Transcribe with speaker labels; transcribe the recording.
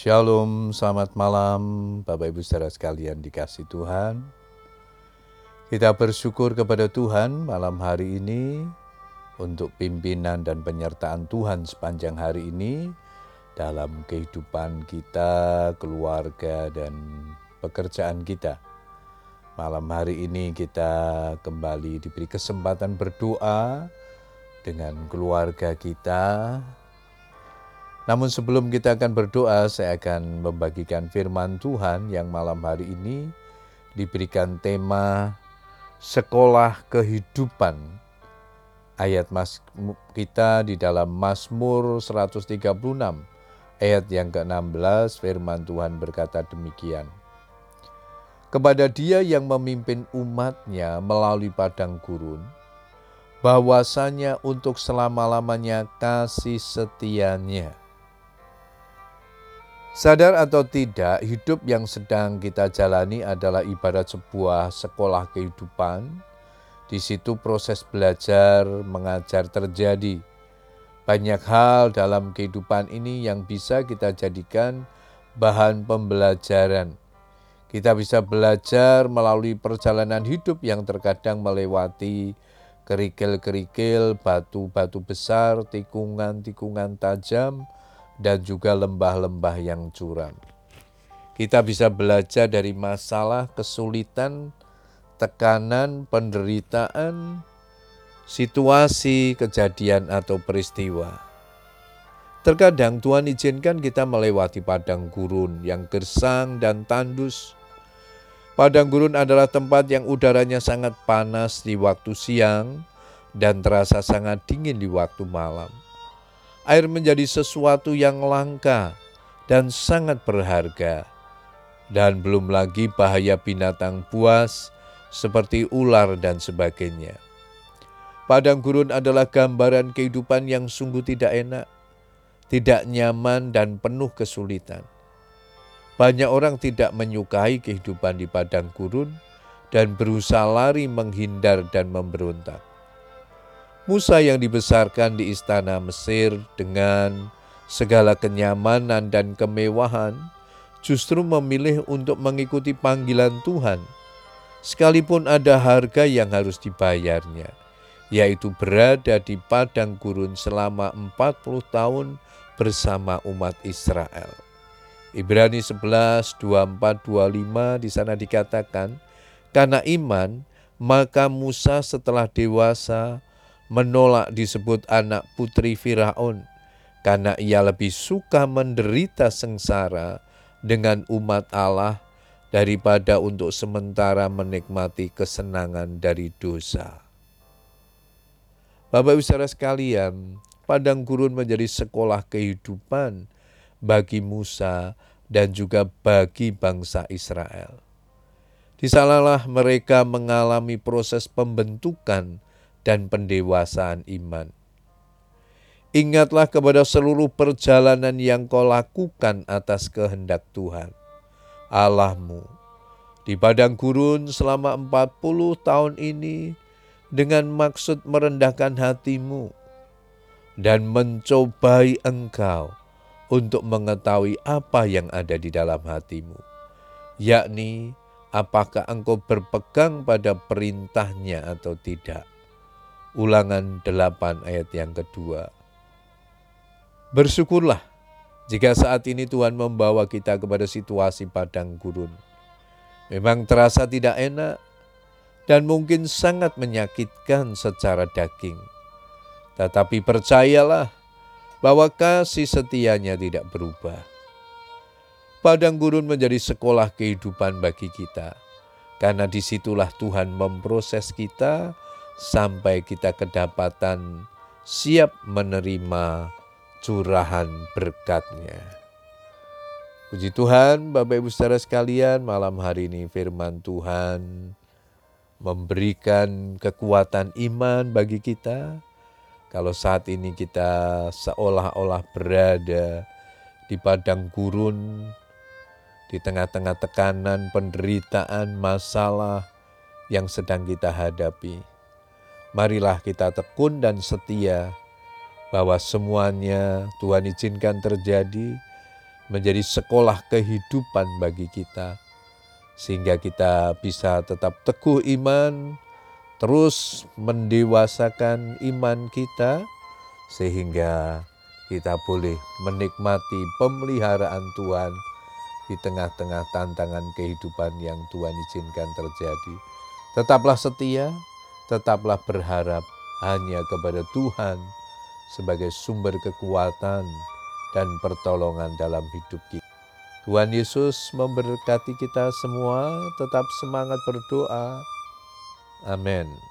Speaker 1: Shalom, selamat malam Bapak Ibu saudara sekalian dikasih Tuhan. Kita bersyukur kepada Tuhan malam hari ini untuk pimpinan dan penyertaan Tuhan sepanjang hari ini dalam kehidupan kita, keluarga, dan pekerjaan kita. Malam hari ini kita kembali diberi kesempatan berdoa dengan keluarga kita. Namun sebelum kita akan berdoa, saya akan membagikan firman Tuhan yang malam hari ini diberikan tema sekolah kehidupan. Ayat mas kita di dalam Mazmur 136 ayat yang ke-16 firman Tuhan berkata demikian kepada dia yang memimpin umatnya melalui padang gurun, bahwasanya untuk selama-lamanya kasih setianya. Sadar atau tidak, hidup yang sedang kita jalani adalah ibarat sebuah sekolah kehidupan. Di situ proses belajar, mengajar terjadi. Banyak hal dalam kehidupan ini yang bisa kita jadikan bahan pembelajaran kita bisa belajar melalui perjalanan hidup yang terkadang melewati kerikil-kerikil, batu-batu besar, tikungan-tikungan tajam, dan juga lembah-lembah yang curam. Kita bisa belajar dari masalah, kesulitan, tekanan, penderitaan, situasi, kejadian, atau peristiwa. Terkadang Tuhan izinkan kita melewati padang gurun yang gersang dan tandus, Padang gurun adalah tempat yang udaranya sangat panas di waktu siang dan terasa sangat dingin di waktu malam. Air menjadi sesuatu yang langka dan sangat berharga. Dan belum lagi bahaya binatang buas seperti ular dan sebagainya. Padang gurun adalah gambaran kehidupan yang sungguh tidak enak, tidak nyaman dan penuh kesulitan. Banyak orang tidak menyukai kehidupan di padang gurun dan berusaha lari menghindar dan memberontak. Musa yang dibesarkan di istana Mesir dengan segala kenyamanan dan kemewahan justru memilih untuk mengikuti panggilan Tuhan sekalipun ada harga yang harus dibayarnya, yaitu berada di padang gurun selama 40 tahun bersama umat Israel. Ibrani 11, 24, 25 di sana dikatakan, karena iman, maka Musa setelah dewasa menolak disebut anak putri Firaun, karena ia lebih suka menderita sengsara dengan umat Allah daripada untuk sementara menikmati kesenangan dari dosa. Bapak Ibu saudara sekalian, padang gurun menjadi sekolah kehidupan bagi Musa dan juga bagi bangsa Israel. Di sanalah mereka mengalami proses pembentukan dan pendewasaan iman. Ingatlah kepada seluruh perjalanan yang kau lakukan atas kehendak Tuhan, Allahmu, di padang gurun selama 40 tahun ini dengan maksud merendahkan hatimu dan mencobai engkau untuk mengetahui apa yang ada di dalam hatimu, yakni apakah engkau berpegang pada perintahnya atau tidak. Ulangan 8 ayat yang kedua. Bersyukurlah jika saat ini Tuhan membawa kita kepada situasi padang gurun. Memang terasa tidak enak dan mungkin sangat menyakitkan secara daging. Tetapi percayalah bahwa kasih setianya tidak berubah. Padang gurun menjadi sekolah kehidupan bagi kita, karena di situlah Tuhan memproses kita sampai kita kedapatan siap menerima curahan berkatnya. Puji Tuhan, Bapak Ibu saudara sekalian, malam hari ini firman Tuhan memberikan kekuatan iman bagi kita, kalau saat ini kita seolah-olah berada di padang gurun, di tengah-tengah tekanan, penderitaan, masalah yang sedang kita hadapi, marilah kita tekun dan setia bahwa semuanya Tuhan izinkan terjadi menjadi sekolah kehidupan bagi kita, sehingga kita bisa tetap teguh iman, terus mendewasakan iman kita, sehingga kita boleh menikmati pemeliharaan Tuhan di tengah-tengah tantangan kehidupan yang Tuhan izinkan terjadi. Tetaplah setia, tetaplah berharap hanya kepada Tuhan sebagai sumber kekuatan dan pertolongan dalam hidup kita. Tuhan Yesus memberkati kita semua, tetap semangat berdoa. Amin.